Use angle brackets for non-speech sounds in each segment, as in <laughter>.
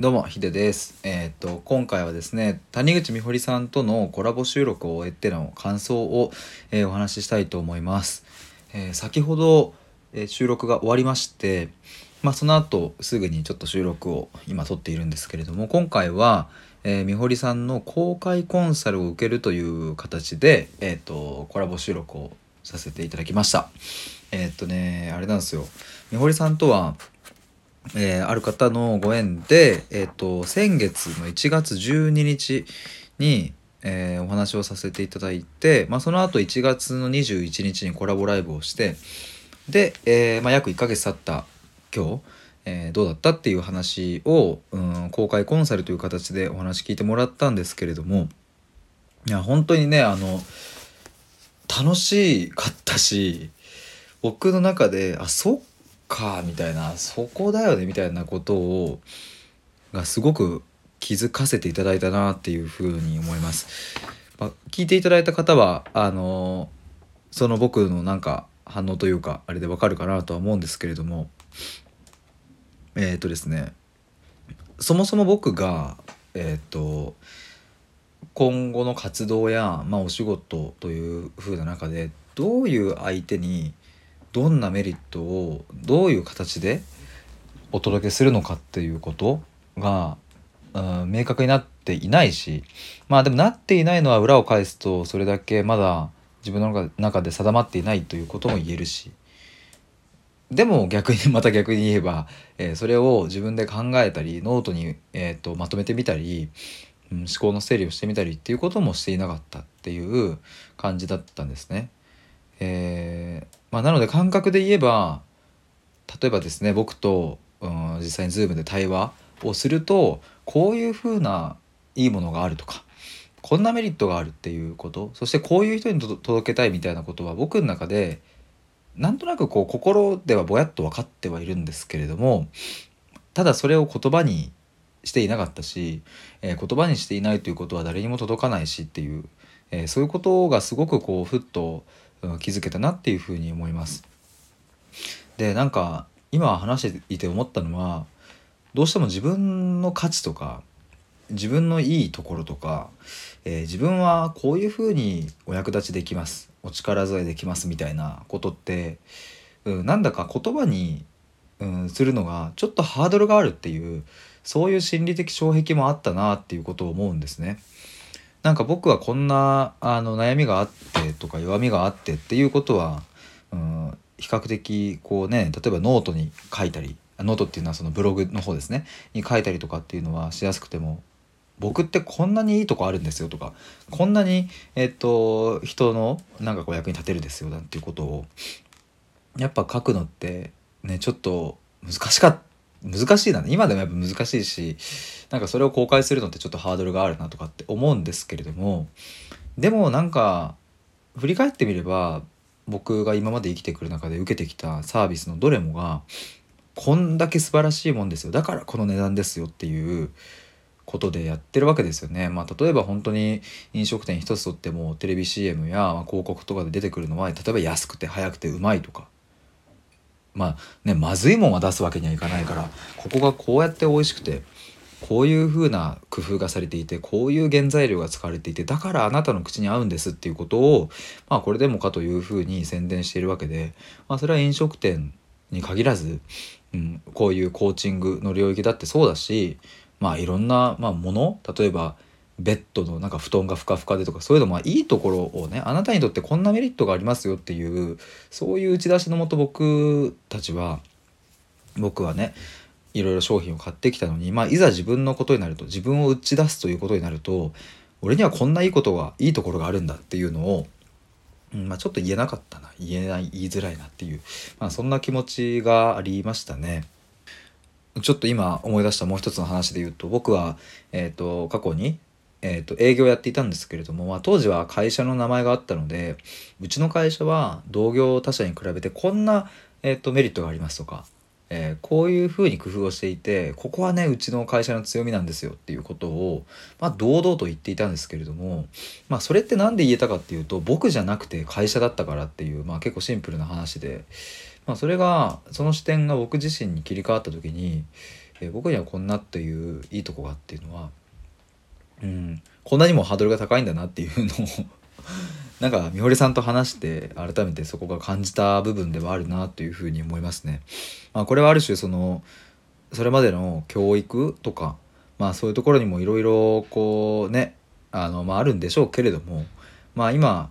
どうもヒデです。えっ、と今回はですね谷口美穂さんとのコラボ収録を終えての感想を、えーお話ししたいと思います。えー先ほど、えー収録が終わりまして、まあその後すぐにちょっと収録を今撮っているんですけれども今回は、えー、美穂さんの公開コンサルを受けるという形でえっ、とコラボ収録をさせていただきました。えっ、とねあれなんですよ。美穂さんとはえーある方のご縁で、えー、と先月の1月12日に、えーお話をさせていただいて、まあ、その後1月の21日にコラボライブをしてで、えーまあ、約1ヶ月経った今日、えーどうだったっていう話を、うん、公開コンサルという形でお話聞いてもらったんですけれどもいや本当にねあの楽しかったし僕の中であそっかみたいなそこだよねみたいなことをがすごく気づかせていただいたなっていうふうに思います。まあ、聞いていただいた方はあのその僕のなんか反応というかあれでわかるかなとは思うんですけれどもえっ、とですねそもそも僕がえっ、と今後の活動や、まあ、お仕事という風な中でどういう相手にどんなメリットをどういう形でお届けするのかっていうことが、うん、明確になっていないしまあでもなっていないのは裏を返すとそれだけまだ自分の中で定まっていないということも言えるしでも逆にまた逆に言えば、<laughs> えーそれを自分で考えたりノートに、えー、とまとめてみたり、うん思考の整理をしてみたりっていうこともしていなかったっていう感じだったんですね。えーまあ、なので感覚で言えば例えばですね僕と、うん、実際に Zoom で対話をするとこういうふうないいものがあるとかこんなメリットがあるっていうことそしてこういう人に届けたいみたいなことは僕の中でなんとなくこう心ではぼやっと分かってはいるんですけれどもただそれを言葉にしていなかったし、えー言葉にしていないということは誰にも届かないしっていう、えーそういうことがすごくこうふっと、うん気づけたなっていうふうに思います。でなんか今話していて思ったのはどうしても自分の価値とか自分のいいところとか、えー自分はこういうふうにお役立ちできますお力添えできますみたいなことって、うん、なんだか言葉に、うん、するのがちょっとハードルがあるっていうそういう心理的障壁もあったなっていうことを思うんですね。なんか僕はこんなあの悩みがあってとか弱みがあってっていうことは、うん、比較的こうね例えばノートに書いたりノートっていうのはそのブログの方ですね。に書いたりとかっていうのはしやすくても僕ってこんなにいいとこあるんですよとかこんなにえっと人のなんかこう役に立てるですよなんていうことをやっぱ書くのってねちょっと難しかった難しいな今でもやっぱ難しいしなんかそれを公開するのってちょっとハードルがあるなとかって思うんですけれどもでもなんか振り返ってみれば僕が今まで生きてくる中で受けてきたサービスのどれもがこんだけ素晴らしいもんですよだからこの値段ですよっていうことでやってるわけですよね。まあ、例えば本当に飲食店一つとってもテレビ CM や広告とかで出てくるのは例えば安くて早くてうまいとかまあねまずいもんは出すわけにはいかないからここがこうやって美味しくてこういう風な工夫がされていてこういう原材料が使われていてだからあなたの口に合うんですっていうことをまあこれでもかという風に宣伝しているわけで、まあ、それは飲食店に限らず、うん、こういうコーチングの領域だってそうだしまあいろんな、まあ、もの例えばベッドのなんか布団がふかふかでとかそういうのまあいいところをねあなたにとってこんなメリットがありますよっていうそういう打ち出しのもと僕たちは僕はねいろいろ商品を買ってきたのに、まあ、いざ自分のことになると自分を打ち出すということになると俺にはこんないいことがいいところがあるんだっていうのを、んまあ、ちょっと言えなかったな言えない言いづらいなっていう、まあ、そんな気持ちがありましたね。ちょっと今思い出したもう一つの話で言うと僕は、えー、と過去に、えー、と営業やっていたんですけれども、まあ、当時は会社の名前があったのでうちの会社は同業他社に比べてこんな、えー、とメリットがありますとか、えーこういうふうに工夫をしていてここはねうちの会社の強みなんですよっていうことを、まあ、堂々と言っていたんですけれども、まあ、それって何で言えたかっていうと僕じゃなくて会社だったからっていう、まあ、結構シンプルな話で。まあ、それがその視点が僕自身に切り替わった時にえー、僕にはこんなっていういいとこがっていうのは、うん、こんなにもハードルが高いんだなっていうのを <laughs> なんかみほりさんと話して改めてそこが感じた部分ではあるなというふうに思いますね。まあ、これはある種そのそれまでの教育とか、まあ、そういうところにもいろいろこうねあの、まあ、あるんでしょうけれども、まあ、今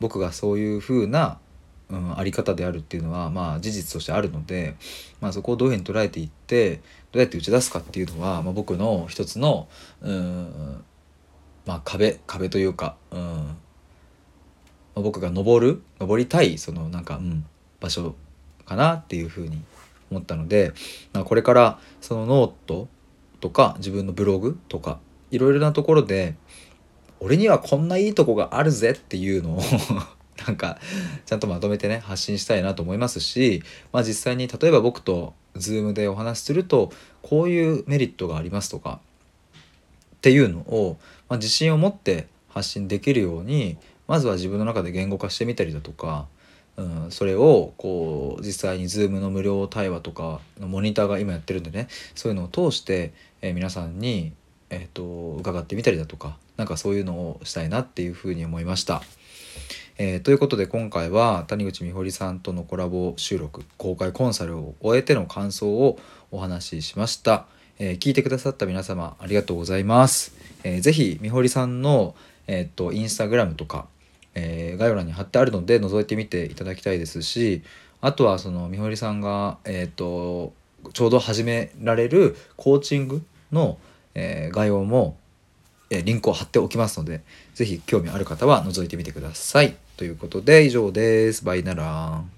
僕がそういうふうな、うん、あり方であるっていうのは、まあ、事実としてあるので、まあ、そこをどういうふうに捉えていってどうやって打ち出すかっていうのは、まあ、僕の一つの、うんまあ、壁壁というか、うん。まあ、僕が登る登りたいそのなんか、うん、場所かなっていうふうに思ったので、まあ、これからそのノートとか自分のブログとかいろいろなところで俺にはこんないいとこがあるぜっていうのを <laughs> なんかちゃんとまとめてね発信したいなと思いますし、まあ、実際に例えば僕と Zoom でお話しするとこういうメリットがありますとかっていうのを、まあ、自信を持って発信できるようにまずは自分の中で言語化してみたりだとか、うん、それをこう実際に Zoom の無料対話とかのモニターが今やってるんでねそういうのを通して、えー、皆さんに、えーと伺ってみたりだとかなんかそういうのをしたいなっていうふうに思いました。えー、ということで今回は谷口美穂さんとのコラボ収録公開コンサルを終えての感想をお話ししました、えー、聞いてくださった皆様ありがとうございます、えー、ぜひ美穂さんのえっ、とインスタグラムとか、え概要欄に貼ってあるので覗いてみていただきたいですしあとはその美穂さんがえっ、とちょうど始められるコーチングの、え概要もえリンクを貼っておきますので、是非興味ある方は覗いてみてください。ということで以上です。バイなら。